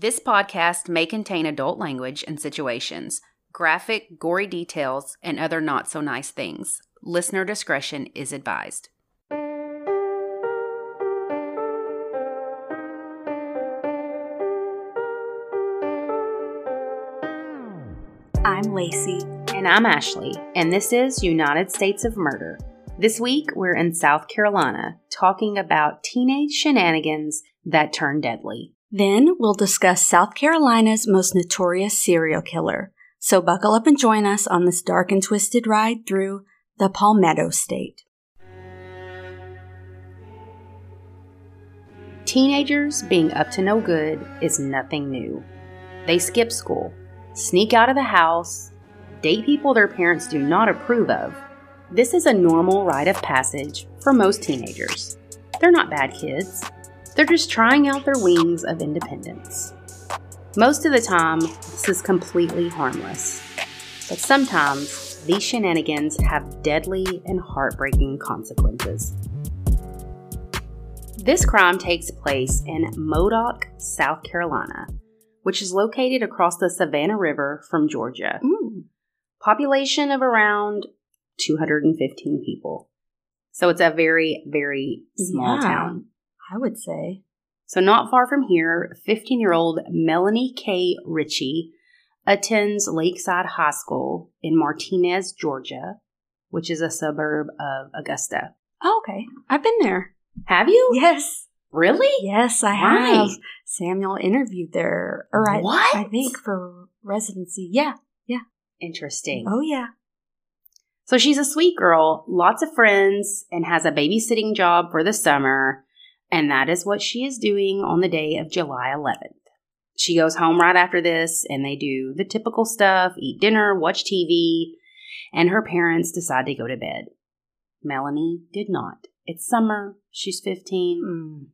This podcast may contain adult language and situations, graphic, gory details, and other not so nice things. Listener discretion is advised. I'm Lacey. And I'm Ashley, and this is United States of Murder. This week, we're in South Carolina talking about teenage shenanigans that turn deadly. Then we'll discuss South Carolina's most notorious serial killer. So buckle up and join us on this dark and twisted ride through the Palmetto State. Teenagers being up to no good is nothing new. They skip school, sneak out of the house, date people their parents do not approve of. This is a normal rite of passage for most teenagers. They're not bad kids, they're just trying out their wings of independence. Most of the time, this is completely harmless. But sometimes, these shenanigans have deadly and heartbreaking consequences. This crime takes place in Modoc, South Carolina, which is located across the Savannah River from Georgia. Ooh. Population of around 215 people. So it's a very, very small Yeah. town. I would say. So, not far from here, 15 year old Melanie K. Ritchie attends Lakeside High School in Martinez, Georgia, which is a suburb of Augusta. Oh, okay. I've been there. Have you? Yes. Really? Yes, I Why? have. Samuel interviewed there. Or I, What? I think for residency. Yeah. Yeah. Interesting. Oh, yeah. So, she's a sweet girl, lots of friends, and has a babysitting job for the summer. And that is what she is doing on the day of July 11th. She goes home right after this, and they do the typical stuff eat dinner, watch TV, and her parents decide to go to bed. Melanie did not. It's summer, she's 15, Mm,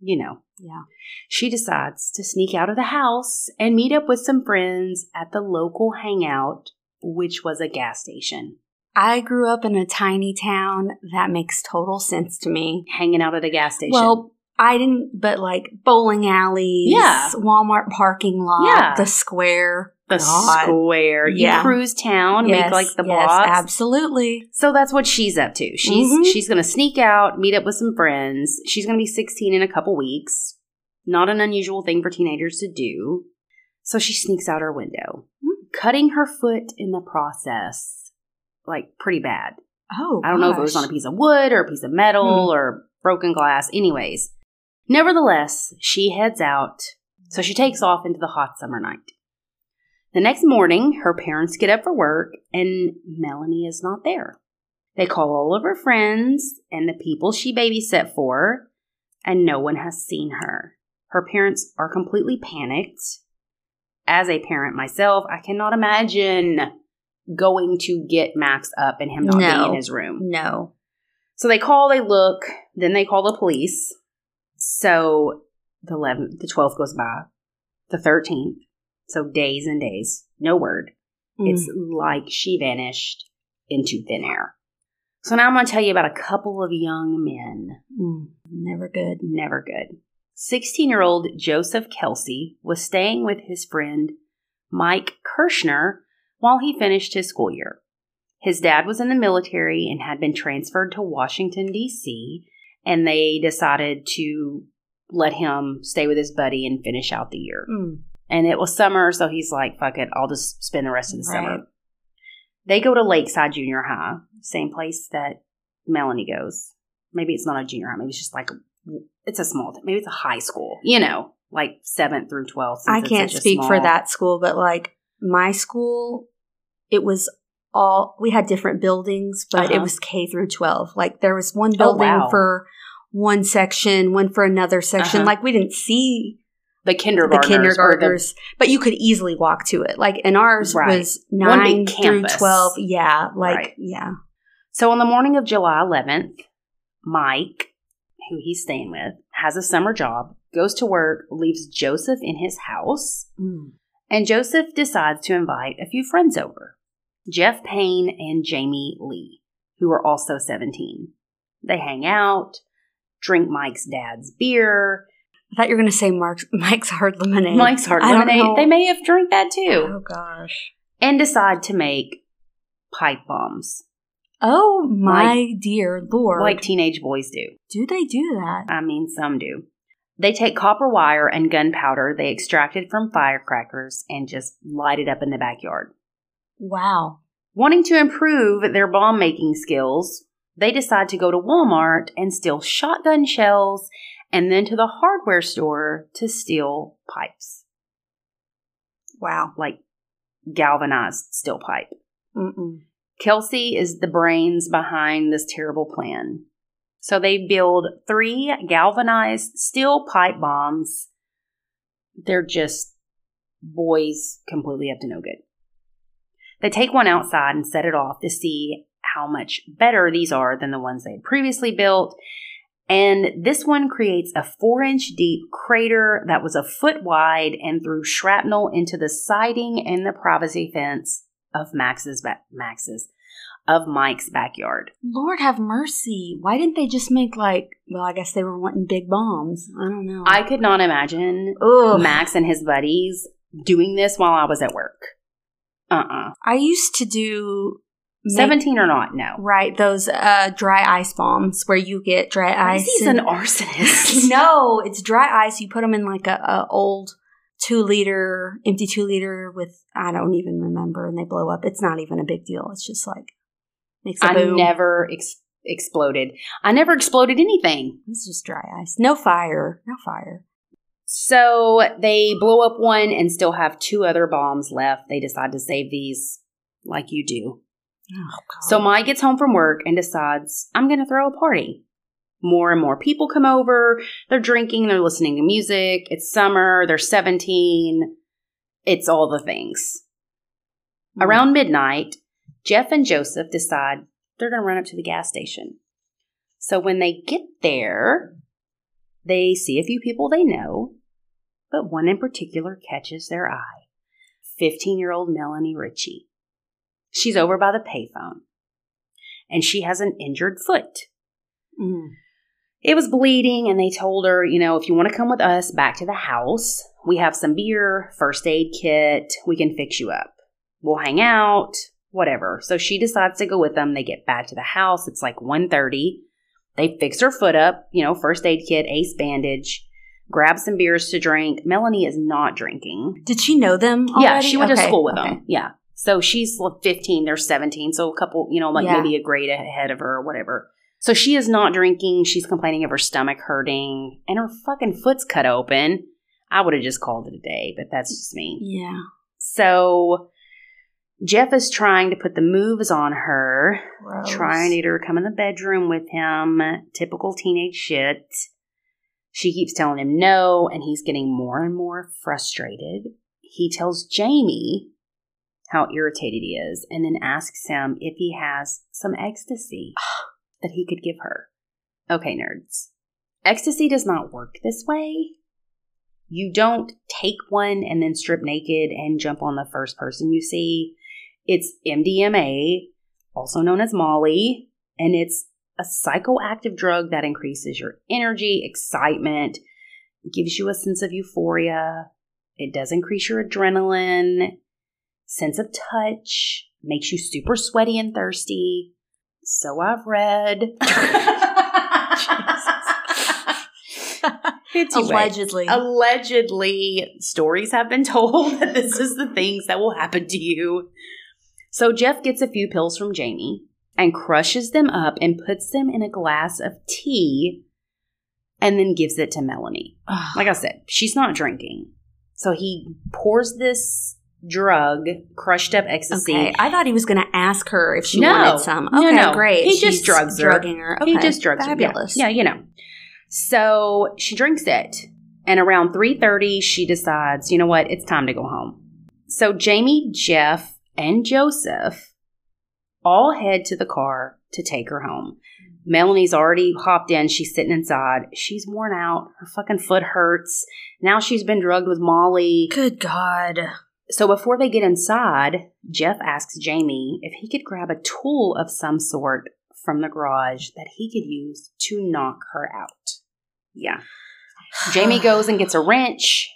you know. yeah. She decides to sneak out of the house and meet up with some friends at the local hangout, which was a gas station. I grew up in a tiny town. That makes total sense to me. Hanging out at a gas station. Well, I didn't, but like bowling alleys, Yeah. Walmart parking lot, Yeah. the square. the God. square. You Yeah. cruise town, Yes, make like the yes, blocks. absolutely. So that's what she's up to. She's Mhm. she's gonna sneak out, meet up with some friends. She's gonna be 16 in a couple weeks. Not an unusual thing for teenagers to do. So she sneaks out her window, Hmm. cutting her foot in the process, like pretty bad. Oh, I don't know if it was on a piece of wood or a piece of metal Hmm. or broken glass. Anyways, nevertheless, she heads out. So she takes off into the hot summer night. The next morning, her parents get up for work and Melanie is not there. They call all of her friends and the people she babysat for, and no one has seen her. Her parents are completely panicked. As a parent myself, I cannot imagine going to get Max up and him not No. being in his room. No. So they call, they look, then they call the police. So the 11th, the 12th goes by, the 13th. So days and days, no word. Mm. It's like she vanished into thin air. So now I'm going to tell you about a couple of young men. Mm, never good. Never good. 16 year old Joseph Kelsey was staying with his friend Mike Kirschner while he finished his school year. His dad was in the military and had been transferred to Washington, D.C., and they decided to let him stay with his buddy and finish out the year. Mm. And it was summer, so he's like, fuck it, I'll just spend the rest of the Right. summer. They go to Lakeside Junior High, same place that Melanie goes. Maybe it's not a junior high, maybe it's just like, it's a small, maybe it's a high school, you know, like 7th through 12th. I can't speak for that school, but like my school, it was all we had different buildings, but Uh-huh. it was K through 12. Like there was one building wow. for one section, one for another section. Uh-huh. Like we didn't see The the kindergartners. the- kindergartners, but you could easily walk to it. Like, and ours Right. was One nine through twelve. Yeah, like Right. yeah. So on the morning of July 11th, Mike, who he's staying with, has a summer job, goes to work, leaves Joseph in his house, Mm. And Joseph decides to invite a few friends over Jeff Payne and Jamie Lee, who are also 17. They hang out, drink Mike's dad's beer, I thought you were going to say Mark's, Mike's Hard Lemonade. Mike's Hard I Lemonade. They may have drank that too. Oh, gosh. And decide to make pipe bombs Oh, my dear Lord. like teenage boys do. do they do that? I mean, some do. They take copper wire and gunpowder they extracted from firecrackers and just light it up in the backyard. Wow. Wanting to improve their bomb making skills, they decide to go to Walmart and steal shotgun shells and then to the hardware store to steal pipes, Wow. like galvanized steel pipe. Mm-mm. Kelsey is the brains behind this terrible plan. So they build three galvanized steel pipe bombs. They're just boys completely up to no good. They take one outside and set it off to see how much better these are than the ones they had previously built. And this one creates a four inch deep crater that was a foot wide and threw shrapnel into the siding and the privacy fence of Max's ba- Max's of Mike's backyard. Lord have mercy. Why didn't they just make like, well, I guess they were wanting big bombs. I don't know. I could not imagine Ugh. Max and his buddies doing this while I was at work. Uh-uh. I used to do make- 17 or not, no. Right, those uh, dry ice bombs where you get dry ice. He's an arsonist. no, it's dry ice. You put them in like a, a old two liter, empty two liter with I don't even remember, and they blow up. It's not even a big deal. It's just like I never ex- exploded. I never exploded anything. It's just dry ice. No fire. No fire. So they blow up one and still have two other bombs left. They decide to save these like you do. Oh God. So Mike gets home from work and decides, I'm going to throw a party. More and more people come over. They're drinking, they're listening to music. It's summer, they're 17. It's all the things. Mm. Around midnight, Jeff and Joseph decide they're going to run up to the gas station. So when they get there, they see a few people they know, but one in particular catches their eye 15 year old Melanie Ritchie. She's over by the payphone, and she has an injured foot. Mm. It was bleeding, and they told her, you know, if you want to come with us back to the house, we have some beer, first aid kit, we can fix you up. We'll hang out, whatever. So she decides to go with them. They get back to the house. It's like 1.30. They fix her foot up, you know, first aid kit, ace bandage, grab some beers to drink. Melanie is not drinking. Did she know them? Yeah, she went to school with okay. them. Yeah. So she's 15, they're 17. So a couple, you know, like Yeah. maybe a grade ahead of her or whatever. So she is not drinking. She's complaining of her stomach hurting and her fucking foot's cut open. I would have just called it a day, but that's just me. Yeah. So Jeff is trying to put the moves on her, Gross. trying to get her to come in the bedroom with him. Typical teenage shit. She keeps telling him no, and he's getting more and more frustrated. He tells Jamie how irritated he is and then asks him if he has some ecstasy that he could give her. Okay, nerds. Ecstasy does not work this way. You don't take one and then strip naked and jump on the first person you see. It's MDMA, also known as Molly, and it's a psychoactive drug that increases your energy, excitement, gives you a sense of euphoria. It does increase your adrenaline, sense of touch, makes you super sweaty and thirsty. So I've read. Anyway, Allegedly. allegedly, stories have been told that this is the things that will happen to you. So Jeff gets a few pills from Jamie and crushes them up and puts them in a glass of tea and then gives it to Melanie. Like I said, she's not drinking. So he pours this drug, crushed up ecstasy. Okay, I thought he was going to ask her if she No. wanted some. No, Okay, no. great. He just She's drugs her. drugging her. Okay, He just drugs her. Yeah. fabulous. Yeah, you know. So she drinks it, and around three thirty, she decides, you know what, it's time to go home. So Jamie, Jeff, and Joseph all head to the car to take her home. Melanie's already hopped in. She's sitting inside. She's worn out. Her fucking foot hurts. Now she's been drugged with Molly. Good God. So before they get inside, Jeff asks Jamie if he could grab a tool of some sort from the garage that he could use to knock her out. Yeah. Jamie goes and gets a wrench,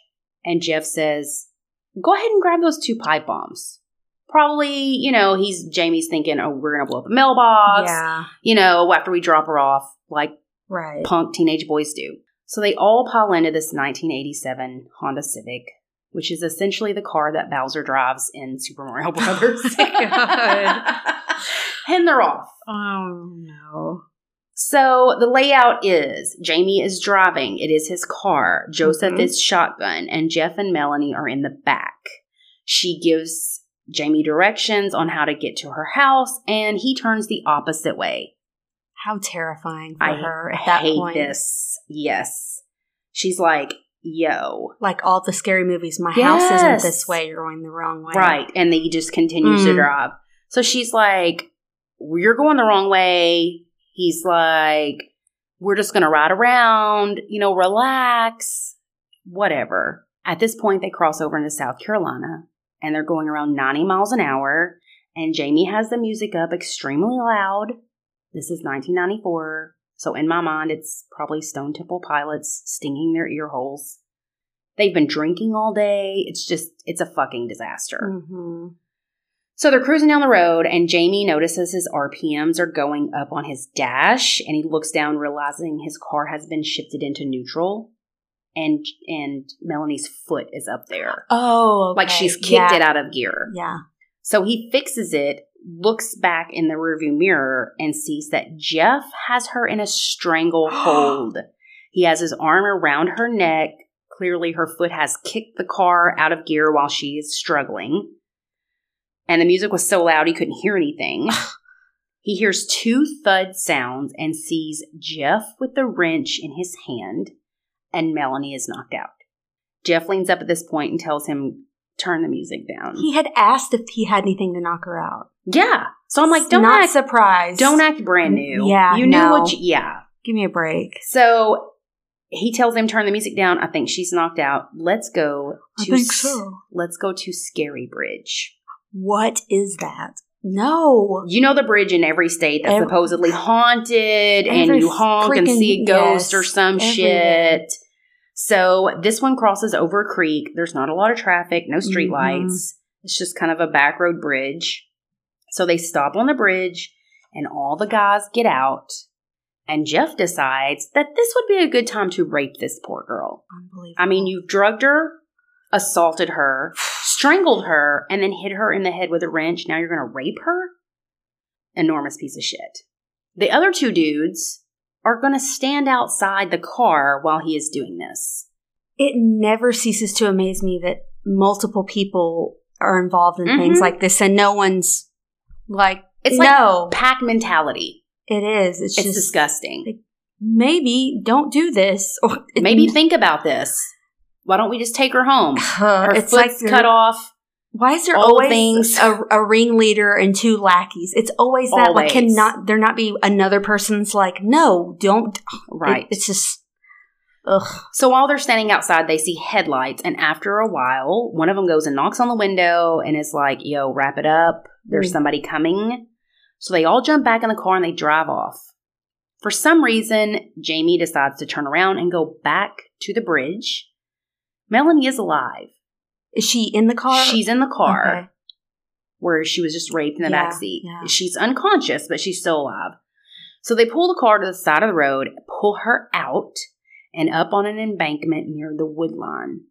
and Jeff says, Go ahead and grab those two pipe bombs. Probably, you know, he's Jamie's thinking, Oh, we're gonna blow up a mailbox, Yeah. you know, after we drop her off, like Right. punk teenage boys do. So they all pile into this 1987 Honda Civic, which is essentially the car that Bowser drives in Super Mario Brothers. God. and they're off. Oh no. So the layout is Jamie is driving. It is his car. Joseph Mhm. is shotgun, and Jeff and Melanie are in the back. She gives Jamie directions on how to get to her house, and he turns the opposite way. How terrifying for I her at that hate point. this. Yes. She's like, yo. Like all the scary movies, my house isn't this way, you're going the wrong way. Right. And then he just continues to Mm. drive. So she's like, You're going the wrong way. He's like, We're just going to ride around, you know, relax, whatever. At this point, they cross over into South Carolina and they're going around 90 miles an hour. And Jamie has the music up extremely loud. This is 1994. So in my mind, it's probably Stone Temple Pilots stinging their ear holes. They've been drinking all day. It's just, it's a fucking disaster. hmm So they're cruising down the road, and Jamie notices his RPMs are going up on his dash, and he looks down, realizing his car has been shifted into neutral, and and Melanie's foot is up there, Oh, like she's kicked yeah. it out of gear. Yeah. So he fixes it, looks back in the rearview mirror, and sees that Jeff has her in a stranglehold. he has his arm around her neck. Clearly, her foot has kicked the car out of gear while she is struggling. And the music was so loud he couldn't hear anything. he hears two thud sounds and sees Jeff with the wrench in his hand, and Melanie is knocked out. Jeff leans up at this point and tells him, Turn the music down. He had asked if he had anything to knock her out. Yeah. So I'm like, don't not act, surprised. don't act brand new. Yeah, You knew no. what you, yeah. Give me a break. So he tells him turn the music down. I think she's knocked out. Let's go I think so. Let's go to Scary Bridge. What is that? No. You know the bridge in every state that's Every- supposedly haunted and you honk and see a ghost yes, or some everywhere. shit. So this one crosses over a creek. There's not a lot of traffic, no street Mhm. lights. It's just kind of a back road bridge. So they stop on the bridge and all the guys get out. And Jeff decides that this would be a good time to rape this poor girl. Unbelievable. I mean, you've drugged her, assaulted her, strangled her, and then hit her in the head with a wrench. Now you're going to rape her? Enormous piece of shit. The other two dudes are going to stand outside the car while he is doing this. it never ceases to amaze me that multiple people are involved in things Mhm. like this and no one's like It's like no pack mentality. it is it's, It's just disgusting. maybe don't do this or Maybe think about this. Why don't we just take her home? Her it's foot's like cut off. why is there always things. a, a ringleader and two lackeys it's always that like Always. cannot there not be another person's like no don't Right. It- it's just ugh So while they're standing outside, they see headlights, and after a while, one of them goes and knocks on the window and is like, Yo, wrap it up. There's Mm. somebody coming. So they all jump back in the car and they drive off. For some reason, Jamie decides to turn around and go back to the bridge. Melanie is alive. is she in the car She's in the car Okay. where she was just raped in the Yeah, back seat. yeah. She's unconscious, but she's still alive. So they pull the car to the side of the road, pull her out, and up on an embankment near the wood line.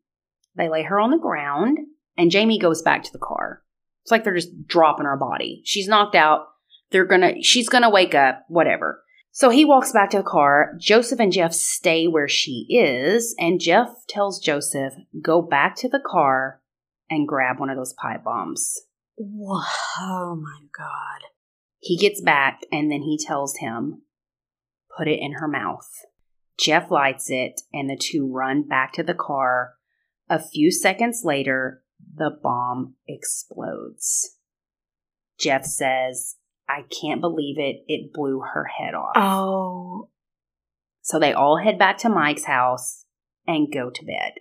They lay her on the ground, and Jamie goes back to the car. It's like they're just dropping her body. She's knocked out. They're gonna, she's gonna wake up, whatever. So he walks back to the car. Joseph and Jeff stay where she is, and Jeff tells Joseph, go back to the car and grab one of those pipe bombs. Whoa, oh my god He gets back and then he tells him, put it in her mouth. Jeff lights it and the two run back to the car. A few seconds later, the bomb explodes. Jeff says, I can't believe it. It blew her head off. oh So they all head back to Mike's house and go to bed.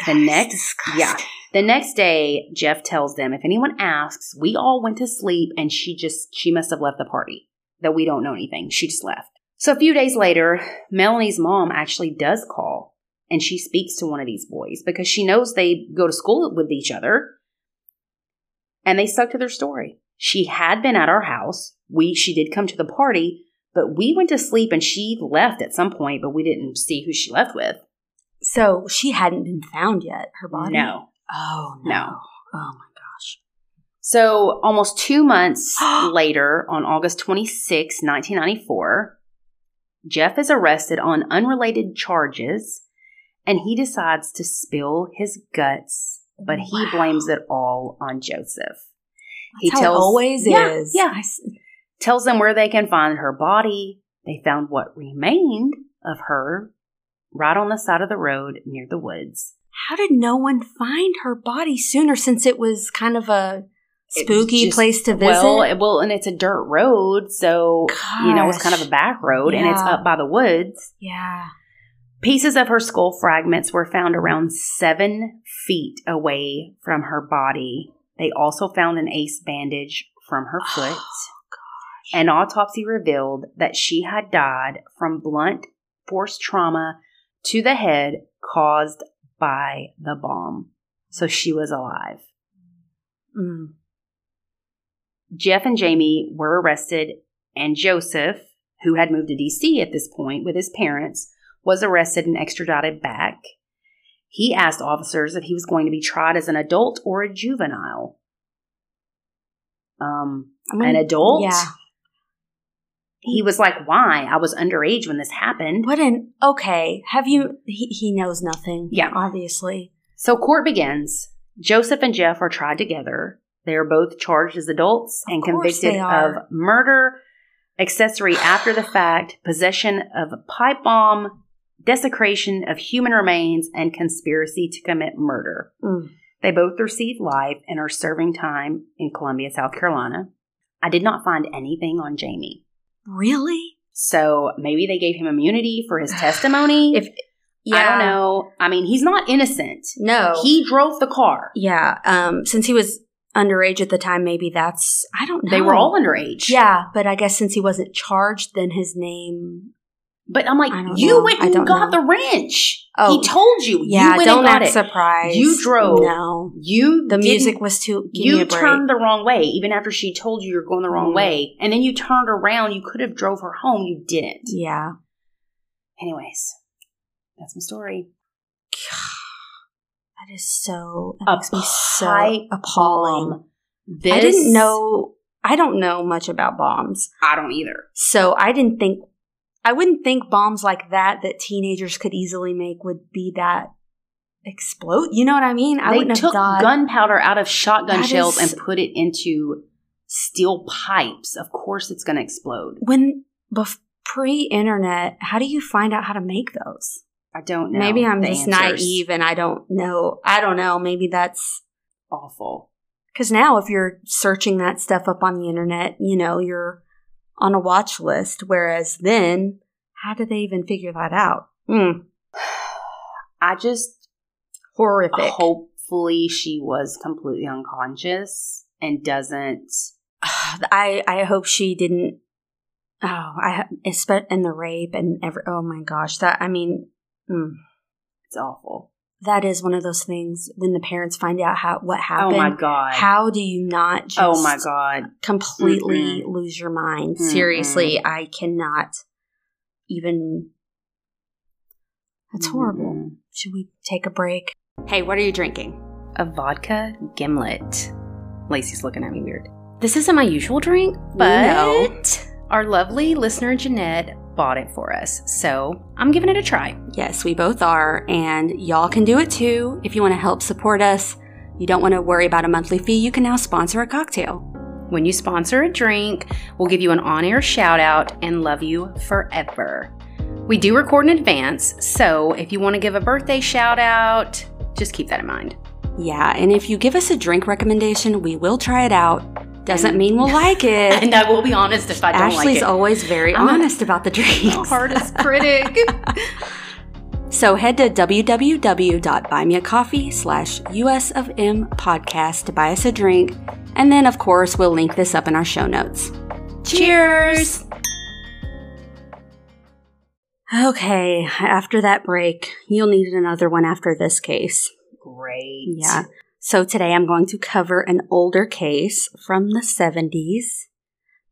The that is next- disgusting. yeah. The next day, Jeff tells them if anyone asks, we all went to sleep and she just, she must have left the party. That we don't know anything. She just left. So a few days later, Melanie's mom actually does call and she speaks to one of these boys because she knows they go to school with each other. And they stuck to their story. She had been at our house. We she did come to the party, but we went to sleep and she left at some point, but we didn't see who she left with. So she hadn't been found yet, her body? No. Oh, no. No. Oh, my gosh. So almost two months later, on August 26, 1994, Jeff is arrested on unrelated charges and he decides to spill his guts, but he Wow. blames it all on Joseph. That's how it always Yeah, is. Yeah. Tells them where they can find her body. They found what remained of her right on the side of the road near the woods. How did no one find her body sooner since it was kind of a spooky just- place to visit? Well, it- well, and it's a dirt road, so you know it's kind of a back road, and it's up by the woods. yeah. Pieces of her skull fragments were found around seven feet away from her body. They also found an ace bandage from her foot. An autopsy revealed that she had died from blunt force trauma to the head caused by the bomb. So she was alive. Mm. Jeff and Jamie were arrested, and Joseph, who had moved to DC at this point with his parents, was arrested and extradited back. He asked officers if he was going to be tried as an adult or a juvenile. Um, I mean, an adult? Yeah. He was like, Why? I was underage when this happened. What an okay. Have you? He, he knows nothing. Yeah. obviously. So court begins. Joseph and Jeff are tried together. They are both charged as adults and convicted of murder, accessory after the fact, possession of a pipe bomb, desecration of human remains, and conspiracy to commit murder. Mm. They both received life and are serving time in Columbia, South Carolina. I did not find anything on Jamie. Really? So maybe they gave him immunity for his testimony. If I don't know. I mean, he's not innocent. No. He drove the car. yeah. Um. Since he was underage at the time, maybe that's. I don't know. They were all underage. Yeah, but I guess since he wasn't charged, then his name. But I'm like, you know. went and got know. the wrench. Oh, he told you. Yeah, you went don't and got act it. surprised. You drove. No, You the music was too. Give me a You turned the wrong way, even after she told you you're going the wrong Mm. way, and then you turned around. You could have drove her home. You didn't. Yeah. Anyways, that's my story. That is so. That makes me so appalling. This I didn't know. I don't know much about bombs, I don't either. so I didn't think. I wouldn't think bombs like that that teenagers could easily make would be that explode. You know what I mean? I they wouldn't took gunpowder out of shotgun That shells is- and put it into steel pipes. Of course, it's going to explode. when bef- pre-internet, how do you find out how to make those? I don't know. Maybe I'm just answers. naive and I don't know. I don't know. Maybe that's Awful. because now if you're searching that stuff up on the internet, you know, you're on a watch list. Whereas then, how did they even figure that out? Mm, I just horrific. hopefully she was completely unconscious and doesn't. I I hope she didn't. Oh, I and the rape and every. Oh my gosh, that I mean, mm, It's awful. That is one of those things when the parents find out how what happened. Oh my god. How do you not just oh my god. completely Mm-mm. lose your mind? Mm-mm. Seriously, I cannot even. That's horrible. Mm-mm. Should we take a break? Hey, what are you drinking? A vodka gimlet. Lacey's looking at me weird. This isn't my usual drink, but know. our lovely listener Jeanette bought it for us, so I'm giving it a try. Yes, we both are, and y'all can do it too. If you want to help support us, you don't want to worry about a monthly fee, you can now sponsor a cocktail. When you sponsor a drink, we'll give you an on air shout out and love you forever. We do record in advance, so if you want to give a birthday shout out, just keep that in mind. Yeah, and if you give us a drink recommendation, we will try it out. Doesn't mean we'll like it. And I will be honest if I don't Ashley's like it. always very I'm a- honest about the drinks. hardest critic. So head to www.buymeacoffee slash US of M podcast to buy us a drink. And then, of course, we'll link this up in our show notes. Cheers! Okay, after that break, you'll need another one after this case. Great. Yeah. So today I'm going to cover an older case from the 70s.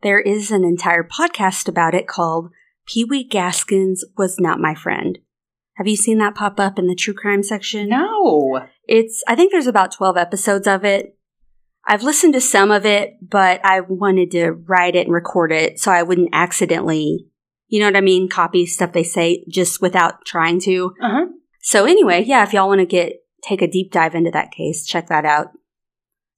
There is an entire podcast about it called Pee Wee Gaskins Was Not My Friend. Have you seen that pop up in the true crime section? No. It's, I think there's about 12 episodes of it. I've listened to some of it, but I wanted to write it and record it so I wouldn't accidentally, you know what I mean, copy stuff they say just without trying to. Uh huh. So anyway, yeah, if y'all want to get take a deep dive into that case, check that out.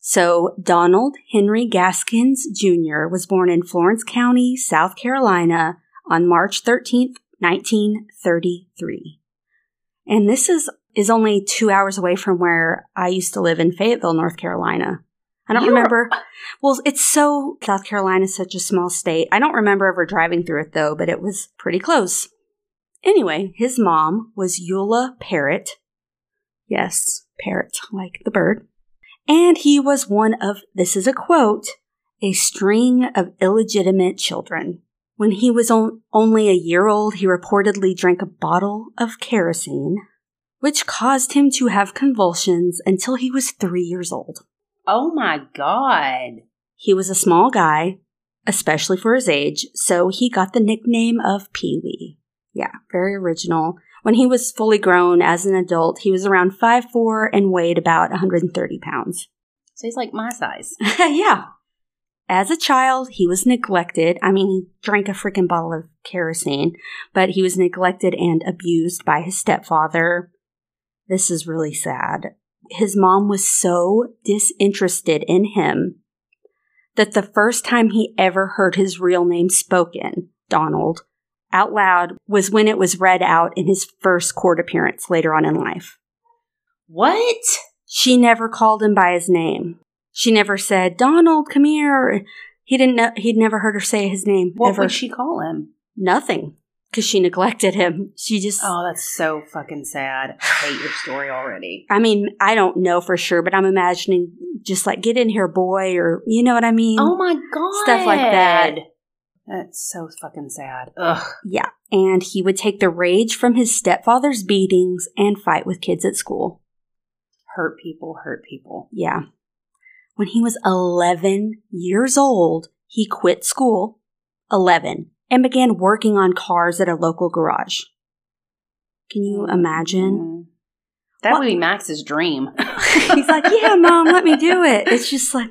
So Donald Henry Gaskins Jr. was born in Florence County, South Carolina on March 13th, 1933. And this is is only 2 hours away from where I used to live in Fayetteville, North Carolina. I don't You're- remember. Well, it's so South Carolina is such a small state. I don't remember ever driving through it though, but it was pretty close. Anyway, his mom was Eula Parrott. Yes, parrot, like the bird. And he was one of, this is a quote, a string of illegitimate children. When he was on, only a year old, he reportedly drank a bottle of kerosene, which caused him to have convulsions until he was three years old. Oh my God. He was a small guy, especially for his age, so he got the nickname of Pee Wee. Yeah, very original. When he was fully grown as an adult, he was around 5'4 and weighed about 130 pounds. So he's like my size. yeah. As a child, he was neglected. I mean, he drank a freaking bottle of kerosene, but he was neglected and abused by his stepfather. This is really sad. His mom was so disinterested in him that the first time he ever heard his real name spoken, Donald, out loud was when it was read out in his first court appearance later on in life. What? She never called him by his name. She never said, Donald, come here. He didn't know, he'd never heard her say his name. What ever. would she call him? Nothing. Because she neglected him. She just, Oh, that's so fucking sad. I hate your story already. I mean, I don't know for sure, but I'm imagining just like, get in here, boy, or you know what I mean? Oh my God. Stuff like that. That's so fucking sad. Ugh. Yeah. And he would take the rage from his stepfather's beatings and fight with kids at school. Hurt people, hurt people. Yeah. When he was 11 years old, he quit school, 11, and began working on cars at a local garage. Can you imagine? Mm. That What- would be Max's dream. He's like, Yeah, mom, let me do it. It's just like,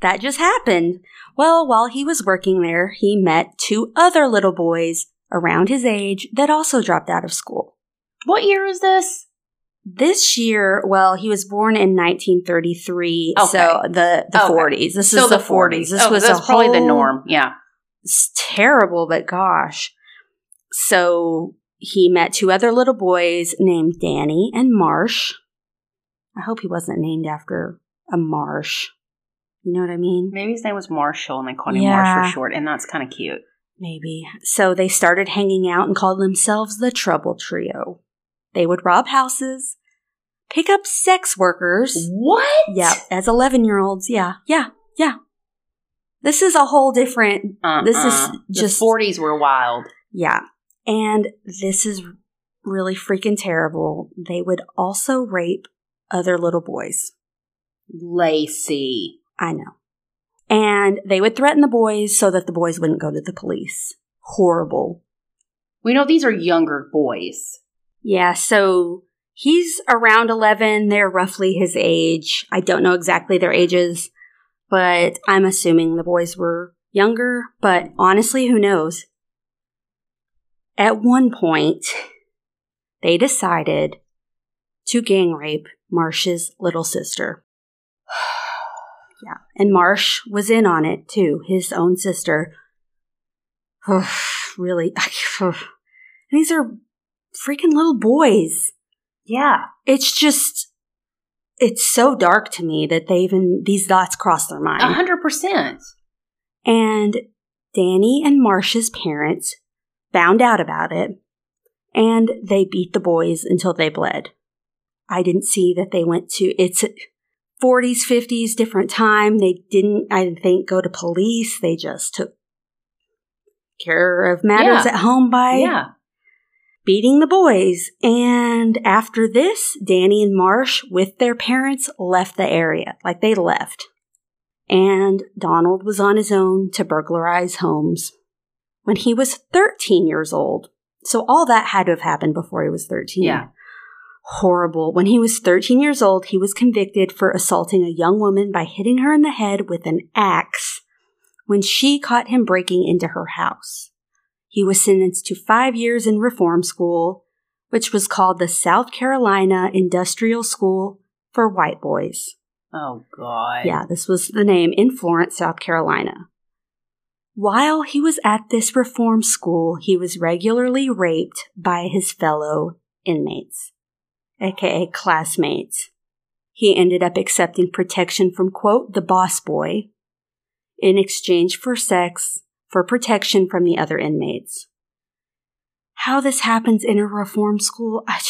that just happened. Well, while he was working there, he met two other little boys around his age that also dropped out of school. What year is this? This year, well, he was born in 1933, Okay. so the the Okay. 40s. This So is the 40s. This oh, was that's a probably the norm. Yeah. It's terrible, but gosh. So he met two other little boys named Danny and Marsh. I hope he wasn't named after a marsh. You know what I mean? Maybe his name was Marshall and they called him Yeah. Marsh for short, and that's kind of cute. Maybe. So they started hanging out and called themselves the Trouble Trio. They would rob houses, pick up sex workers. What? Yeah, as 11 year olds. Yeah, yeah, yeah. This is a whole different, Uh-uh. This is uh-uh. just- the 40s were wild. yeah. And this is really freaking terrible. They would also rape other little boys. Lacey. I know. And they would threaten the boys so that the boys wouldn't go to the police. Horrible. We know these are younger boys. Yeah, so he's around 11. They're roughly his age. I don't know exactly their ages, but I'm assuming the boys were younger, but honestly, who knows? At one point, they decided to gang rape Marsh's little sister. Yeah, and Marsh was in on it too, his own sister. really, these are freaking little boys. Yeah. It's just, it's so dark to me that they even, these thoughts cross their mind. A hundred percent. And Danny and Marsh's parents found out about it and they beat the boys until they bled. I didn't see that they went to, it's 40s, 50s, different time. They didn't, I think, go to police. They just took care of matters Yeah. at home by Yeah. beating the boys. And after this, Danny and Marsh, with their parents, left the area. Like they left. And Donald was on his own to burglarize homes. When he was 13 years old, so all that had to have happened before he was 13. Yeah. Horrible. When he was 13 years old, he was convicted for assaulting a young woman by hitting her in the head with an axe when she caught him breaking into her house. He was sentenced to five years in reform school, which was called the South Carolina Industrial School for White Boys. Oh, God. Yeah, this was the name in Florence, South Carolina. While he was at this reform school, he was regularly raped by his fellow inmates, aka classmates. He ended up accepting protection from, quote, the boss boy in exchange for sex for protection from the other inmates. How this happens in a reform school, I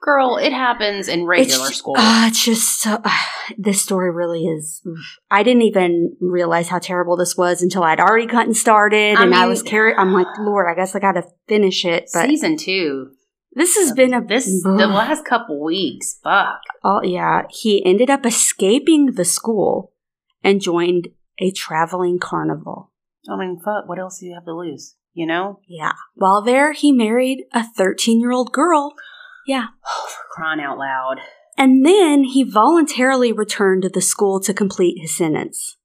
Girl, it happens in regular it's, school. Uh, it's just so, uh, this story really is. I didn't even realize how terrible this was until I'd already gotten started, I and I was carried. I'm like, Lord, I guess I got to finish it. But Season two. This has been a This the last couple weeks. Fuck. Oh yeah, he ended up escaping the school and joined a traveling carnival. I mean, fuck. What else do you have to lose? You know? Yeah. While there, he married a 13 year old girl. Yeah. Oh, for crying out loud. And then he voluntarily returned to the school to complete his sentence.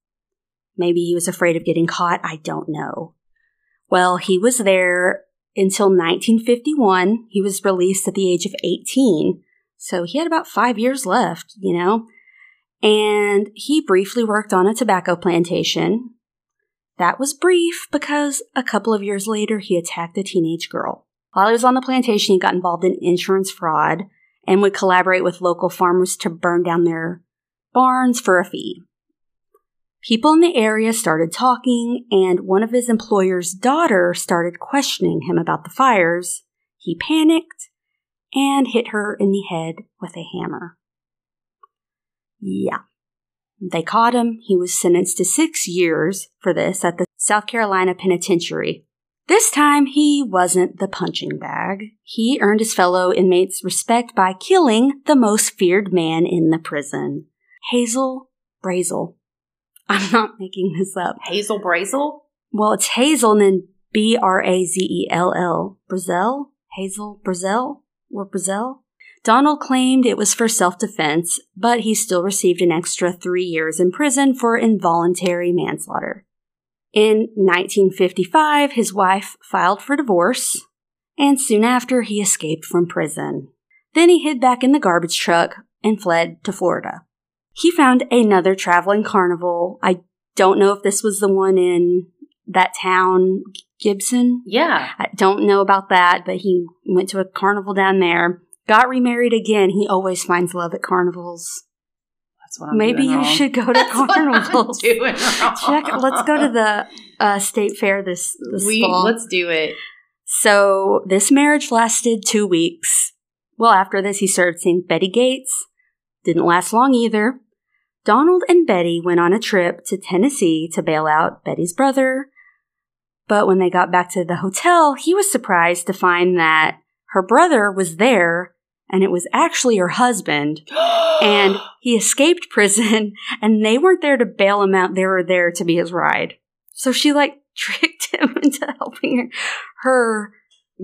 Maybe he was afraid of getting caught. I don't know. Well, he was there until 1951. He was released at the age of 18. So he had about five years left, you know? And he briefly worked on a tobacco plantation. That was brief because a couple of years later he attacked a teenage girl. While he was on the plantation, he got involved in insurance fraud and would collaborate with local farmers to burn down their barns for a fee. People in the area started talking, and one of his employer's daughter started questioning him about the fires. He panicked and hit her in the head with a hammer. Yeah. They caught him. He was sentenced to six years for this at the South Carolina Penitentiary. This time, he wasn't the punching bag. He earned his fellow inmates' respect by killing the most feared man in the prison, Hazel Brazell. I'm not making this up. Hazel Brazell? Well, it's Hazel and then B R A Z E L L. Brazell? Hazel Brazell? Or Brazell? Donald claimed it was for self defense, but he still received an extra three years in prison for involuntary manslaughter. In 1955, his wife filed for divorce, and soon after, he escaped from prison. Then he hid back in the garbage truck and fled to Florida. He found another traveling carnival. I don't know if this was the one in that town, Gibson. Yeah. I don't know about that, but he went to a carnival down there. Got remarried again. He always finds love at carnivals. That's what I'm Maybe you wrong. should go to That's carnivals. Check. Let's go to the uh, state fair this this We, fall. let's do it. So this marriage lasted two weeks. Well, after this, he started seeing Betty Gates. Didn't last long either. Donald and Betty went on a trip to Tennessee to bail out Betty's brother. But when they got back to the hotel, he was surprised to find that her brother was there and it was actually her husband. And he escaped prison and they weren't there to bail him out. They were there to be his ride. So she like tricked him into helping her.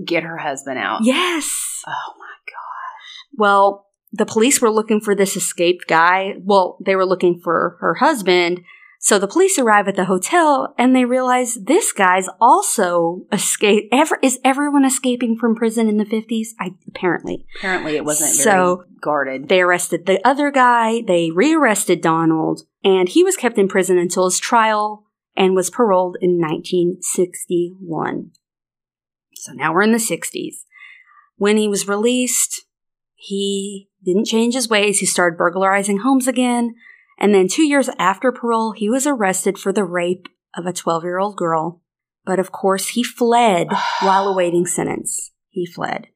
get her husband out. yes. Oh my god. Well, the police were looking for this escaped guy. Well, they were looking for her husband. So the police arrive at the hotel and they realize this guy's also escaped. Ever is everyone escaping from prison in the fifties? I apparently Apparently, it wasn't So- very guarded. they arrested the other guy. They rearrested Donald, and he was kept in prison until his trial and was paroled in 1961. So now we're in the 60s. When he was released, he didn't change his ways. He started burglarizing homes again. And then two years after parole, he was arrested for the rape of a 12 year old girl. But of course, he fled while awaiting sentence. He fled.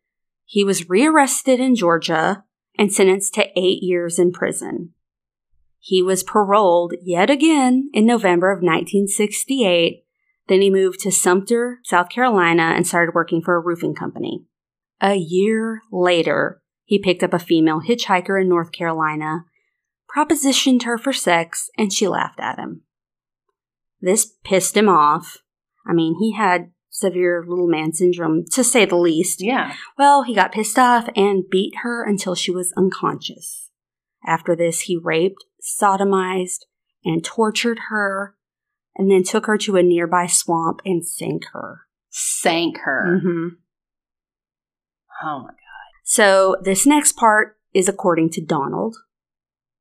He was rearrested in Georgia and sentenced to eight years in prison. He was paroled yet again in November of 1968. Then he moved to Sumter, South Carolina, and started working for a roofing company. A year later, he picked up a female hitchhiker in North Carolina, propositioned her for sex, and she laughed at him. This pissed him off. I mean, he had severe little man syndrome, to say the least. Yeah. Well, he got pissed off and beat her until she was unconscious. After this, he raped, sodomized, and tortured her, and then took her to a nearby swamp and sank her. Sank her. hmm Oh my god. So, this next part is according to Donald.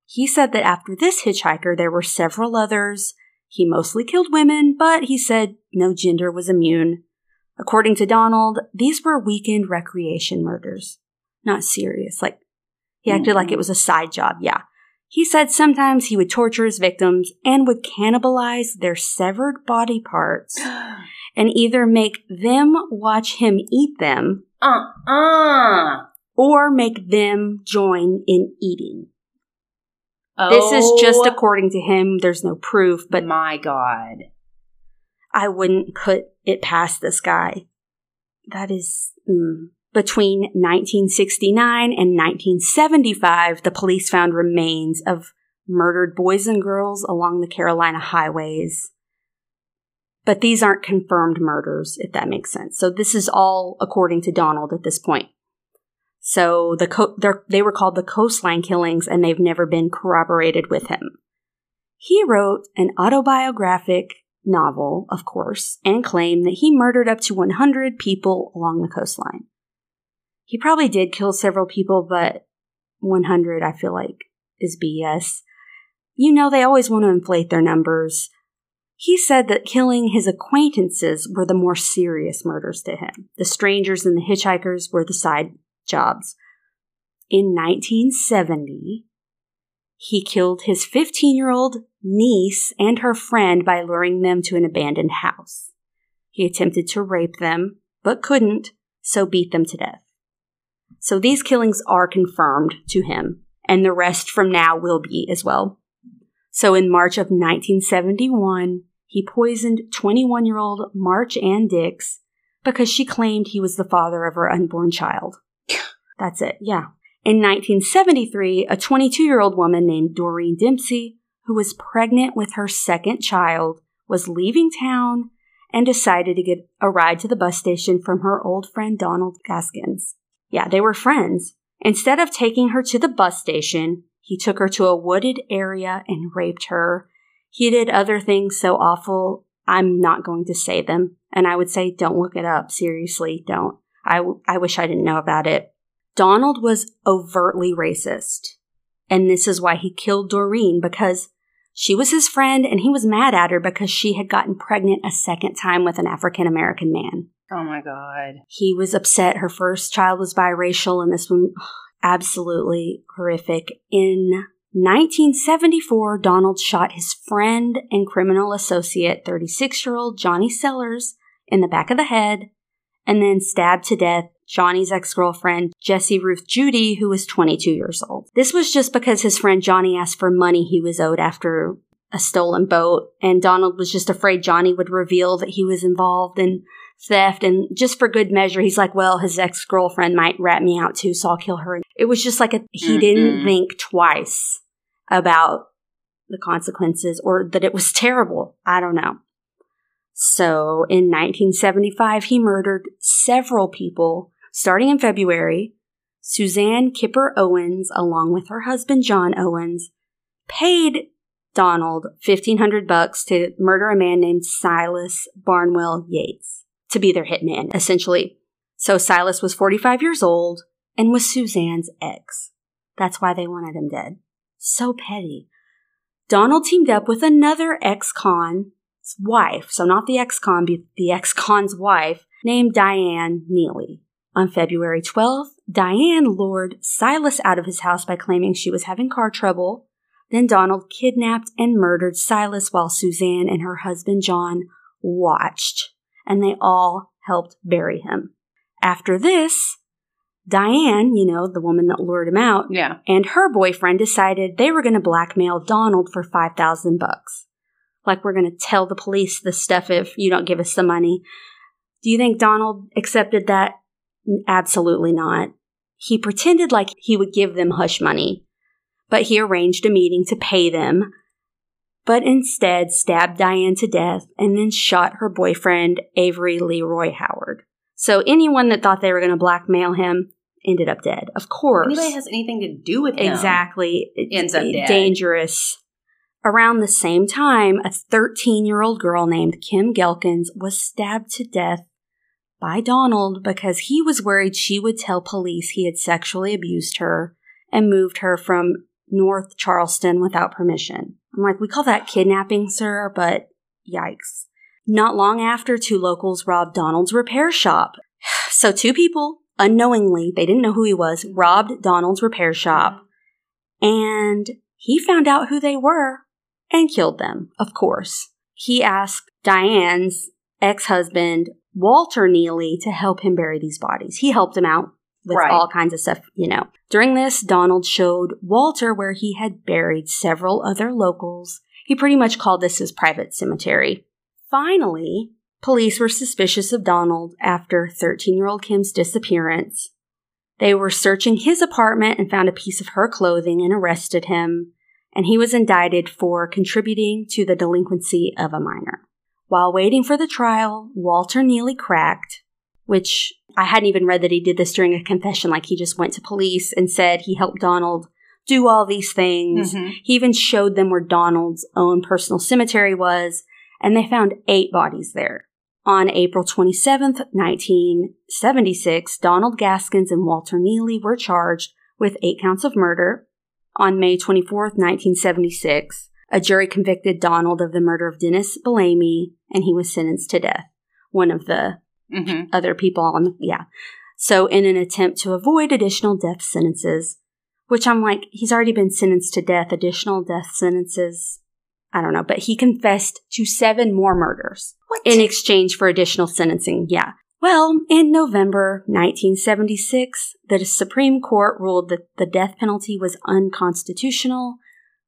He said that after this hitchhiker, there were several others. He mostly killed women, but he said no gender was immune. According to Donald, these were weekend recreation murders, not serious. Like, he acted like it was a side job, yeah. He said sometimes he would torture his victims and would cannibalize their severed body parts and either make them watch him eat them uh uh. Or make them join in eating. This is just Oh according to him. There's no proof, but my god. I wouldn't put it past this guy. That is mm. between 1969 and 1975. The police found remains of murdered boys and girls along the Carolina highways. But these aren't confirmed murders, if that makes sense. So this is all according to Donald at this point. So the co- they were called the coastline killings, and they've never been corroborated with him. He wrote an autobiographic novel, of course, and claimed that he murdered up to 100 people along the coastline. He probably did kill several people, but 100, I feel like, is BS. You know, they always want to inflate their numbers. He said that killing his acquaintances were the more serious murders to him. The strangers and the hitchhikers were the side jobs. In 1970, he killed his 15 year old niece and her friend by luring them to an abandoned house. He attempted to rape them, but couldn't, so beat them to death. So these killings are confirmed to him, and the rest from now will be as well. So in March of 1971, he poisoned 21 year old Martha Ann Dicks because she claimed he was the father of her unborn child. That's it, yeah. In 1973, a 22 year old woman named Doreen Dempsey, who was pregnant with her second child, was leaving town and decided to get a ride to the bus station from her old friend Donald Gaskins. Yeah, they were friends. Instead of taking her to the bus station, he took her to a wooded area and raped her. He did other things so awful, I'm not going to say them. And I would say, don't look it up. Seriously, don't. I, w- I wish I didn't know about it. Donald was overtly racist. And this is why he killed Doreen because she was his friend and he was mad at her because she had gotten pregnant a second time with an African American man. Oh my god. He was upset her first child was biracial and this one absolutely horrific. In 1974, Donald shot his friend and criminal associate, 36 year old Johnny Sellers, in the back of the head and then stabbed to death Johnny's ex girlfriend, Jessie Ruth Judy, who was 22 years old. This was just because his friend Johnny asked for money he was owed after a stolen boat, and Donald was just afraid Johnny would reveal that he was involved in theft. And just for good measure, he's like, well, his ex girlfriend might rat me out too, so I'll kill her. It was just like a, he didn't think twice about the consequences or that it was terrible. I don't know. So in 1975, he murdered several people starting in February. Suzanne Kipper Owens, along with her husband John Owens, paid Donald 1500 bucks to murder a man named Silas Barnwell Yates to be their hitman, essentially. So Silas was 45 years old and was Suzanne's ex. That's why they wanted him dead. So petty. Donald teamed up with another ex-con's wife, so not the ex-con, but the ex-con's wife, named Diane Neely. On February 12th, Diane lured Silas out of his house by claiming she was having car trouble. Then Donald kidnapped and murdered Silas while Suzanne and her husband John watched, and they all helped bury him. After this, Diane, you know, the woman that lured him out, Yeah. and her boyfriend decided they were going to blackmail Donald for 5000 bucks. Like we're going to tell the police this stuff if you don't give us the money. Do you think Donald accepted that Absolutely not. He pretended like he would give them hush money, but he arranged a meeting to pay them, but instead stabbed Diane to death and then shot her boyfriend, Avery Leroy Howard. So anyone that thought they were going to blackmail him ended up dead. Of course. Anybody has anything to do with him. Exactly. Ends up dead. Dangerous. Around the same time, a 13 year old girl named Kim Ghelkins was stabbed to death by Donald because he was worried she would tell police he had sexually abused her and moved her from North Charleston without permission. I'm like, we call that kidnapping, sir, but yikes. Not long after, two locals robbed Donald's repair shop. So, two people, unknowingly, they didn't know who he was, robbed Donald's repair shop. And he found out who they were and killed them, of course. He asked Diane's ex husband, Walter Neely, to help him bury these bodies. He helped him out with Right. all kinds of stuff, you know. During this, Donald showed Walter where he had buried several other locals. He pretty much called this his private cemetery. Finally, police were suspicious of Donald after 13 year old Kim's disappearance. They were searching his apartment and found a piece of her clothing and arrested him, and he was indicted for contributing to the delinquency of a minor. While waiting for the trial, Walter Neely cracked, which I hadn't even read that he did this during a confession, like he just went to police and said he helped Donald do all these things. Mhm. He even showed them where Donald's own personal cemetery was, and they found eight bodies there. On April 27th, 1976, Donald Gaskins and Walter Neely were charged with eight counts of murder. On May 24th, 1976, a jury convicted Donald of the murder of Dennis Bellamy, and he was sentenced to death. One of the Mhm. other people on, yeah. So, in an attempt to avoid additional death sentences, which I'm like, he's already been sentenced to death, additional death sentences. I don't know, but he confessed to seven more murders What? in exchange for additional sentencing. Yeah. Well, in November 1976, the Supreme Court ruled that the death penalty was unconstitutional,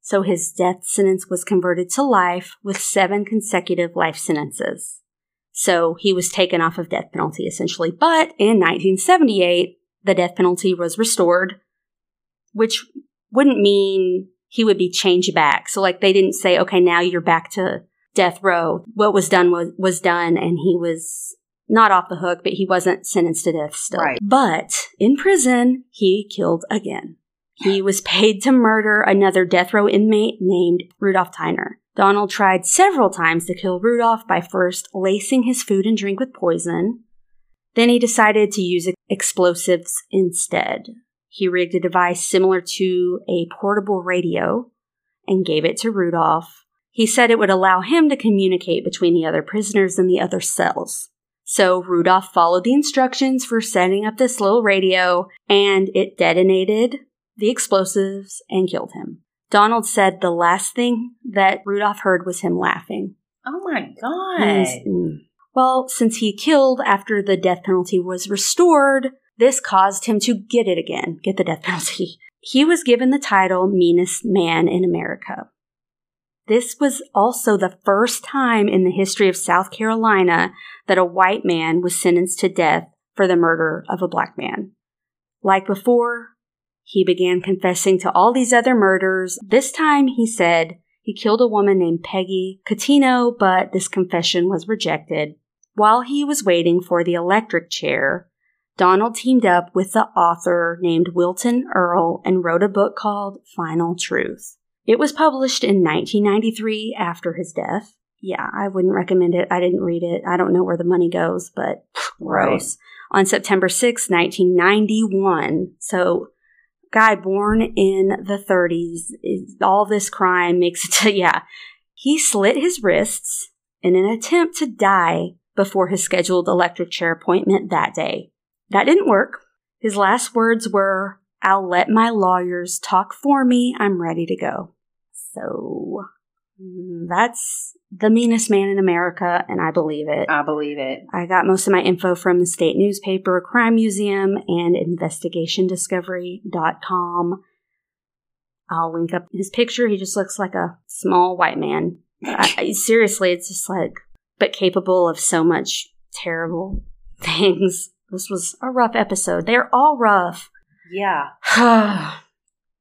so his death sentence was converted to life with seven consecutive life sentences. So he was taken off of death penalty essentially. But in 1978, the death penalty was restored, which wouldn't mean he would be changed back. So like they didn't say, okay, now you're back to death row. What was done was, was done and he was not off the hook, but he wasn't sentenced to death still. Right. But in prison, he killed again. He was paid to murder another death row inmate named Rudolph Tyner. Donald tried several times to kill Rudolph by first lacing his food and drink with poison. Then he decided to use explosives instead. He rigged a device similar to a portable radio and gave it to Rudolph. He said it would allow him to communicate between the other prisoners in the other cells. So Rudolph followed the instructions for setting up this little radio and it detonated the explosives and killed him. Donald said the last thing that Rudolph heard was him laughing. Oh my god. Mm, Well, since he killed after the death penalty was restored, this caused him to get it again, get the death penalty. He was given the title Meanest Man in America. This was also the first time in the history of South Carolina that a white man was sentenced to death for the murder of a black man. Like before, he began confessing to all these other murders. This time he said he killed a woman named Peggy Cuttino, but this confession was rejected. While he was waiting for the electric chair, Donald teamed up with the author named Wilton Earle and wrote a book called Final Truth. It was published in 1993 after his death. Yeah, I wouldn't recommend it. I didn't read it. I don't know where the money goes, but gross. On September 6, 1991. So, guy born in the 30s, all this crime makes it to, yeah. He slit his wrists in an attempt to die before his scheduled electric chair appointment that day. That didn't work. His last words were, I'll let my lawyers talk for me. I'm ready to go. So that's the meanest man in America, and I believe it. I believe it. I got most of my info from the state newspaper, Crime Museum, and investigationdiscovery.com. I'll link up his picture. He just looks like a small white man. I, I- seriously, it's just like, but capable of so much terrible things. This was a rough episode. They're all rough. Yeah.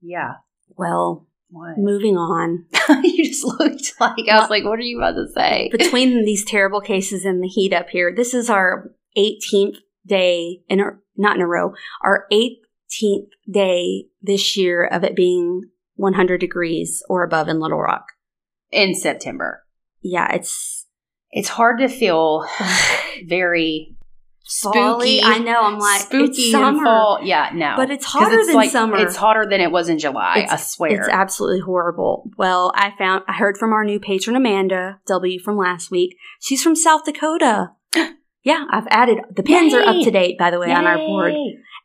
yeah. well, What? moving on. you just looked like I was like, what are you about to say? Between these terrible cases and the heat up here, this is our 18th day in a, not in a row, our 18th day this year of it being 100 degrees or above in Little Rock. In September. Yeah, it's It's hard to feel very Spooky. I know. I'm like spooky it's summer, fall. Yeah, no. but it's hotter than like, summer. It's hotter than it was in July. It's- I swear. It's absolutely horrible. Well, I found I heard from our new patron Amanda W from last week. She's from South Dakota. yeah, I've added the pins are up to date by the way on our board.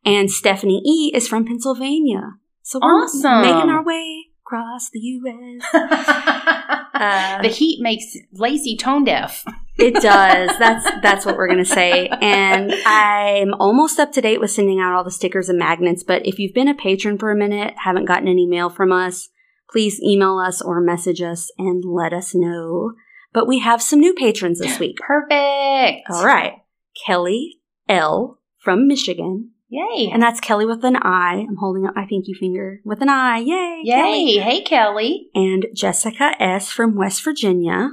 And Stephanie E is from Pennsylvania. So we're Awesome. making our way across the US. Uh, the heat makes Lacey tone deaf. It does. That's that's what we're gonna say. And I'm almost up to date with sending out all the stickers and magnets. But if you've been a patron for a minute, haven't gotten any mail from us, please email us or message us and let us know. But we have some new patrons this week. Perfect. All right, Kelly L from Michigan, Yay. and that's Kelly with an I. I'm holding up my pinky finger with an I. Yay! Kelly. Yay. Hey, Kelly. And Jessica S from West Virginia.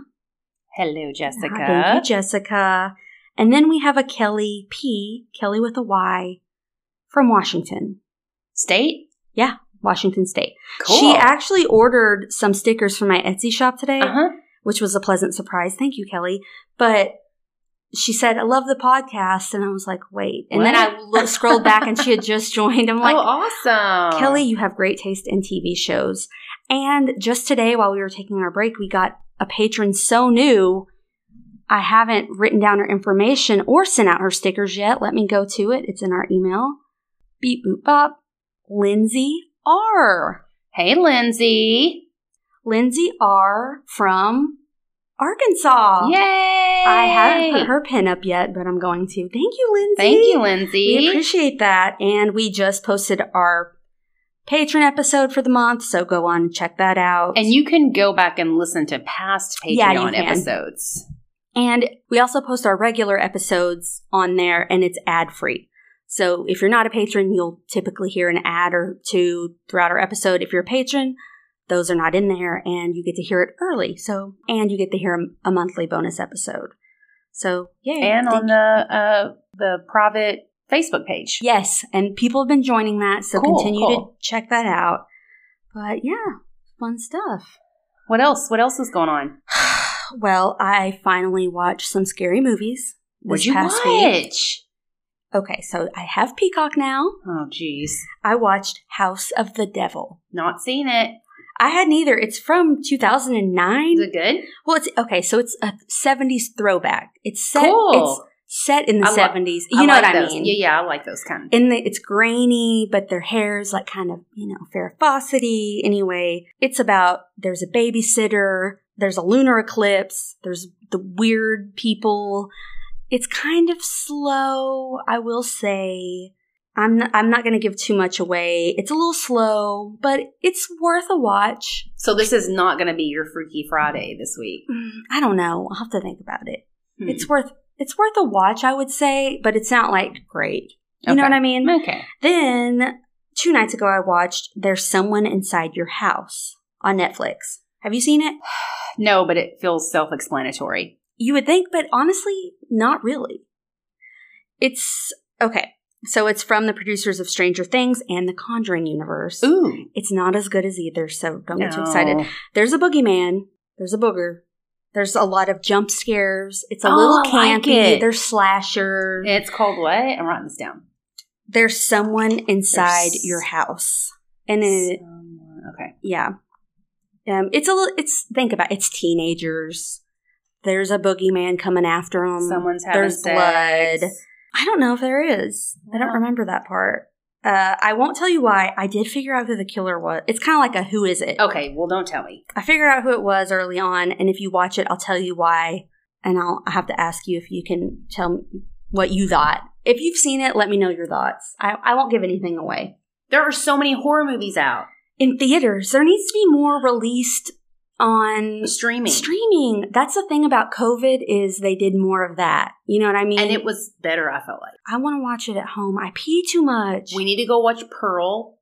Hello, Jessica. Ah, Thank you, Jessica. And then we have a Kelly P, Kelly with a Y, from Washington, State? Yeah, Washington State. Cool. She actually ordered some stickers from my Etsy shop today, Uh-huh. which was a pleasant surprise. Thank you, Kelly. But she said, I love the podcast. And I was like, wait. And then I scrolled back and she had just joined. I'm like, oh, awesome. Kelly, you have great taste in TV shows. And just today, while we were taking our break, we got a patron so new. I haven't written down her information or sent out her stickers yet. Let me go to it. It's in our email. Beep boop bop. Lindsay R. Hey, Lindsay. Lindsay R. from Arkansas. Yay. I haven't put her pin up yet, but I'm going to. Thank you, Lindsay. Thank you, Lindsay. We appreciate that. And we just posted our patron episode for the month, so go on and check that out. and you can go back and listen to past Patreon Yeah, episodes. And we also post our regular episodes on there, and it's ad free. So if you're not a patron, you'll typically hear an ad or two throughout our episode. If you're a patron, those are not in there, and you get to hear it early. So, and you get to hear a, monthly bonus episode. So, yay! And on the uh, the private Facebook page. Yes, and people have been joining that, so Cool, continue cool. to check that out. But yeah, fun stuff. What else? What else is going on? well, I finally watched some scary movies What'd you past week. watch? Okay, so I have Peacock now. Oh, jeez. I watched House of the Devil. Not seen it. I hadn't either. It's from 2009. Is it good? Well, it's okay. So it's a 70s throwback. It's set. Cool. It's set in the I lo- 70s. You know like what I mean? Yeah, yeah, I like those kind. in the it's grainy, but their hair's like kind of, you know, Farrah Fawcetty. Anyway, it's about there's a babysitter, there's a lunar eclipse, there's the weird people. It's kind of slow, I will say. I'm not, I'm not going to give too much away. It's a little slow, but it's worth a watch. So this is not going to be your Freaky Friday this week. I don't know. I'll have to think about it. Hmm. It's worth it's worth a watch, I would say, but it's not like great. You know what I mean? okay. Then two nights ago, I watched There's Someone Inside Your House on Netflix. Have you seen it? No, but it feels self-explanatory. You would think, but honestly, not really. It's okay. So it's from the producers of Stranger Things and the Conjuring universe. Ooh. It's not as good as either, so don't get too excited. There's a boogeyman. There's a booger. There's a lot of jump scares. It's a Oh, little like campy. it. There's slashers. It's called what? I'm writing this down. There's someone inside There's- your house, and it, Someone- okay. yeah, um, it's a little. It's think about it, it's teenagers. There's a boogeyman coming after them. Someone's having there's sex. blood. I don't know if there is. I don't remember that part. Uh, I won't tell you why. I did figure out who the killer was. It's kind of like a who is it? Okay, well, don't tell me. I figured out who it was early on, and if you watch it, I'll tell you why. And I'll have to ask you if you can tell me what you thought. If you've seen it, let me know your thoughts. I, I won't give anything away. There are so many horror movies out. In theaters, there needs to be more released on streaming. streaming. That's the thing about COVID is they did more of that. You know what I mean? and it was better, I felt like. I want to watch it at home. I pee too much. We need to go watch Pearl.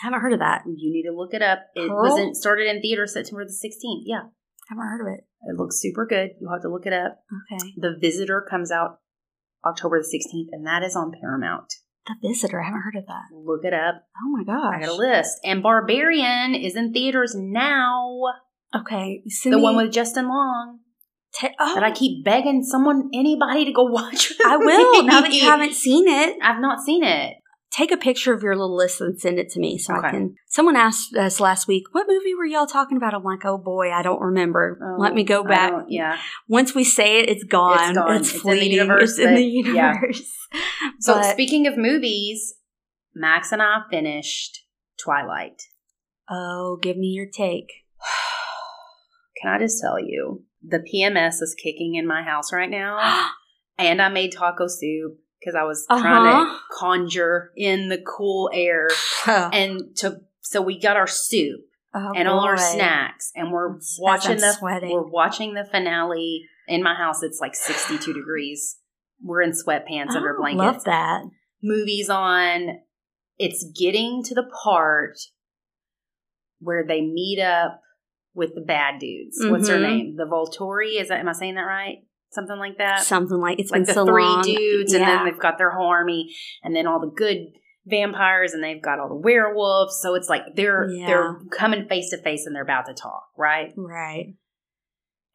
haven't heard of that. You need to look it up. It Pearl? was in, started in theater September the 16th. Yeah. Haven't heard of it. It looks super good. You'll have to look it up. Okay. The Visitor comes out October the 16th, and that is on Paramount. The Visitor. I haven't heard of that. Look it up. Oh my gosh. I got a list. And Barbarian is in theaters now. Okay. Send the one with Justin Long Te- oh, that I keep begging someone, anybody to go watch. I will. now that you haven't seen it, I've not seen it. take a picture of your little list and send it to me so Okay. I can. Someone asked us last week, "What movie were y'all talking about?" I'm like, "Oh boy, I don't remember. Oh, Let me go back. Yeah. Once we say it, it's gone. It's gone. It's, It's in the fleeting. universe, it's in the but- yeah. So But- speaking of movies, Max and I finished Twilight. oh, give me your take. Can I just tell you, the PMS is kicking in my house right now, and I made taco soup because I was trying to Uh-huh. conjure in the cool air, oh, and to so we got our soup oh, and all our snacks, and we're As- watching the sweating. we're watching the finale in my house. It's like sixty two degrees. We're in sweatpants under Oh, blankets. Love that. movies on. It's getting to the part where they meet up with the bad dudes. What's her Mhm. name? The Volturi? Is that am I saying that right? Something like that. Something like it's like been the so three long. dudes, and then they've got their whole army, and then all the good vampires, and they've got all the werewolves. So it's like they're Yeah. they're coming face to face, and they're about to talk, right? right.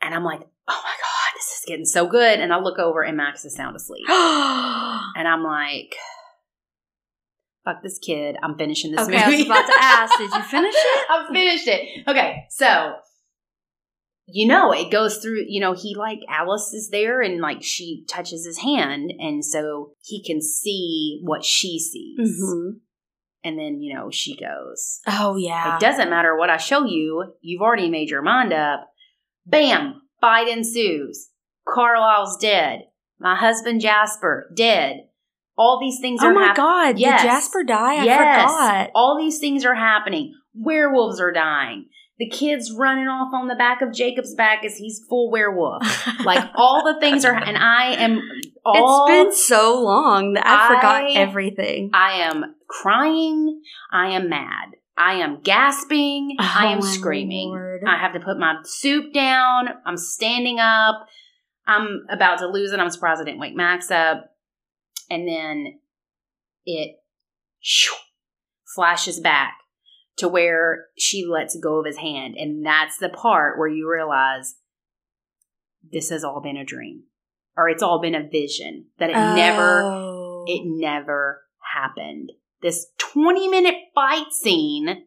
And I'm like, oh my god, this is getting so good. And I look over, and Max is sound asleep. And I'm like, fuck this kid. I'm finishing this I movie. was about to ask, did you finish it? I've finished it. Okay, so you know, it goes through, you know, he like Alice is there and like she touches his hand and so he can see what she sees. hmm And then, you know, she goes, Oh yeah. It doesn't matter what I show you, you've already made your mind up. Bam! Fight ensues. Carlisle's dead. My husband Jasper, dead. All these things oh are. Oh my happening. god! Yes. Did Jasper die? I yes. forgot. All these things are happening. Werewolves are dying. The kid's running off on the back of Jacob's back as he's full werewolf. Like all the things are, and I am all. it's been so long that I, forgot everything. I am crying. I am mad. I am gasping. I Oh, am screaming. Lord. I have to put my soup down. I'm standing up. I'm about to lose it. I'm surprised I didn't wake Max up. And then it shoo, flashes back to where she lets go of his hand. And that's the part where you realize this has all been a dream or it's all been a vision that it never Oh. it never happened. This 20 minute fight scene.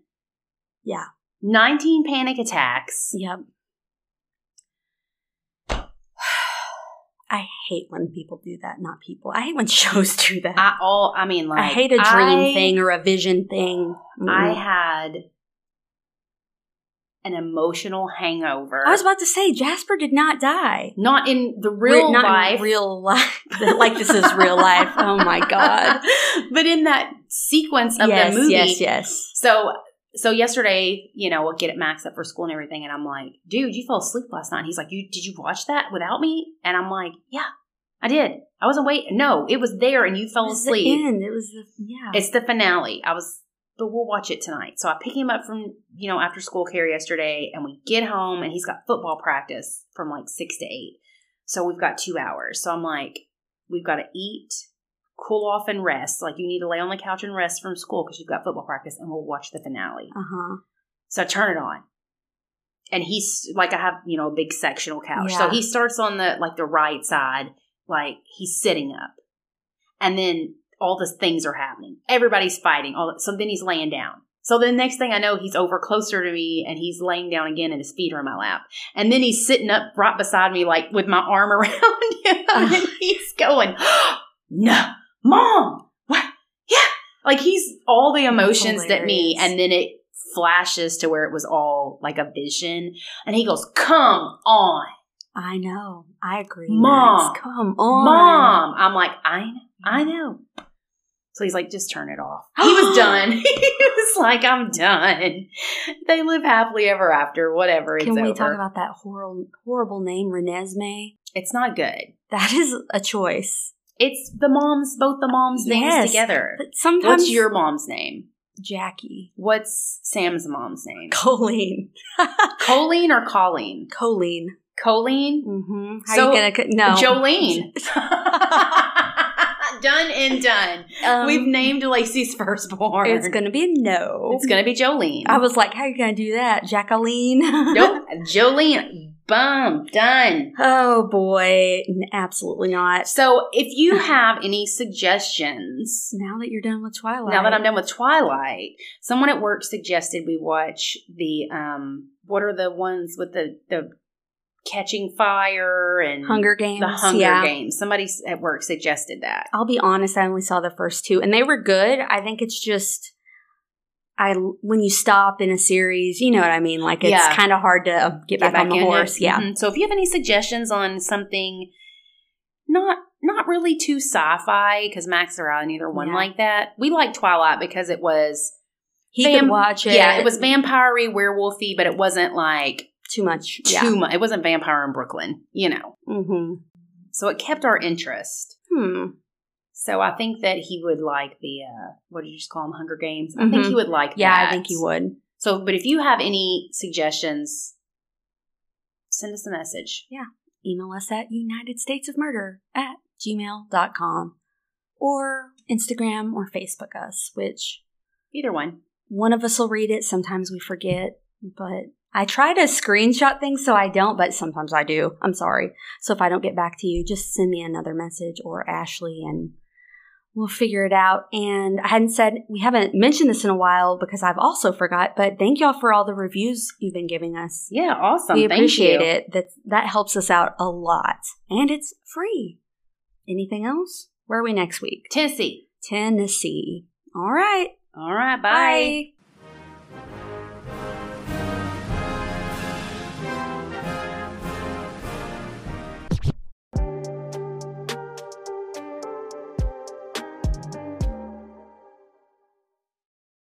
Yeah. 19 panic attacks. Yep. I hate when people do that. Not people. I hate when shows do that. I all I mean like I hate a dream I- thing or a vision thing. I Mm-mm. had an emotional hangover. I was about to say Jasper did not die. not in the real Re- not in life. real life. like this is real life. Oh my god. but in that sequence of yes, the movie. yes, yes. So so yesterday, you know, we'll get it Max up for school and everything, and I'm like, dude, you fell asleep last night. And he's like, you did you watch that without me? And I'm like, yeah, I did. I wasn't waiting. No, it was there, and you fell it was asleep. The end. It was the yeah. It's the finale. I was, but we'll watch it tonight. So I pick him up from you know after school care yesterday, and we get home, and he's got football practice from like six to eight. So we've got two hours. So I'm like, we've got to eat, cool off, and rest. Like you need to lay on the couch and rest from school because you've got football practice, and we'll watch the finale. uh huh. So I turn it on. And he's like I have, you know, a big sectional couch. So he starts on the like the right side, like he's sitting up. And then all these things are happening. Everybody's fighting. All so then he's laying down. So the next thing I know, he's over closer to me and he's laying down again and his feet are in my lap. And then he's sitting up right beside me, like with my arm around him. and he's going, No, mom, what? Yeah. Like he's all the emotions that me, and then it flashes to where it was all like a vision. And he goes, Come on, I know. I agree. Mom. Max. Come on, mom. I'm like, I know, I know. So he's like, just turn it off. He was done. he was like, I'm done. They live happily ever after, whatever. It's Can we over. talk about that horrible, horrible name, Renesmee? it's not good. That is a choice. It's the moms, both the moms' names together. But sometimes What's your mom's name? Jackie? What's Sam's mom's name? Colleen. Colleen or Colleen? Colleen. Colleen? Mm-hmm. How So, you gonna? No, Jolene. done and done. Um, We've named Lacey's firstborn. It's gonna be a no. It's gonna be Jolene. I was like, how are you gonna do that, Jacqueline? nope. Jolene. Boom. Done. oh boy, absolutely not. So if you have any suggestions, Now that you're done with Twilight, now that I'm done with Twilight, someone at work suggested we watch the um what are the ones with the the catching fire and Hunger Games, the Hunger yeah. Games. Somebody at work suggested that. I'll be honest, I only saw the first two, and they were good. I think it's just. I when you stop in a series, you know what I mean. Like it's Yeah. kind of hard to get, back, on the in it. horse. Yeah, Mhm. So if you have any suggestions on something not not really too sci-fi, because Max or I neither one Yeah. like that. We like Twilight because it was he Vam- could watch it. Yeah, it was vampire-y, werewolfy, but it wasn't like too much. too Yeah. much. It wasn't vampire in Brooklyn, you know. Mm-hmm. So it kept our interest. Hmm. So I think that he would like the uh what did you just call them Hunger Games? I think he would like that. Yeah, that. I think he would. So but if you have any suggestions, send us a message. Yeah, email us at United States of Murder at gmail.com or Instagram or Facebook us, which Either one. one of us will read it. Sometimes we forget, but I try to screenshot things so I don't, but sometimes I do. I'm sorry. So if I don't get back to you, just send me another message or Ashley and we'll figure it out. And I hadn't said, we haven't mentioned this in a while because I've also forgot, but thank y'all for all the reviews you've been giving us. Yeah, awesome. we appreciate it. That that helps us out a lot. And it's free. Anything else? Where are we next week? Tennessee. Tennessee. All right. All right, bye. Bye.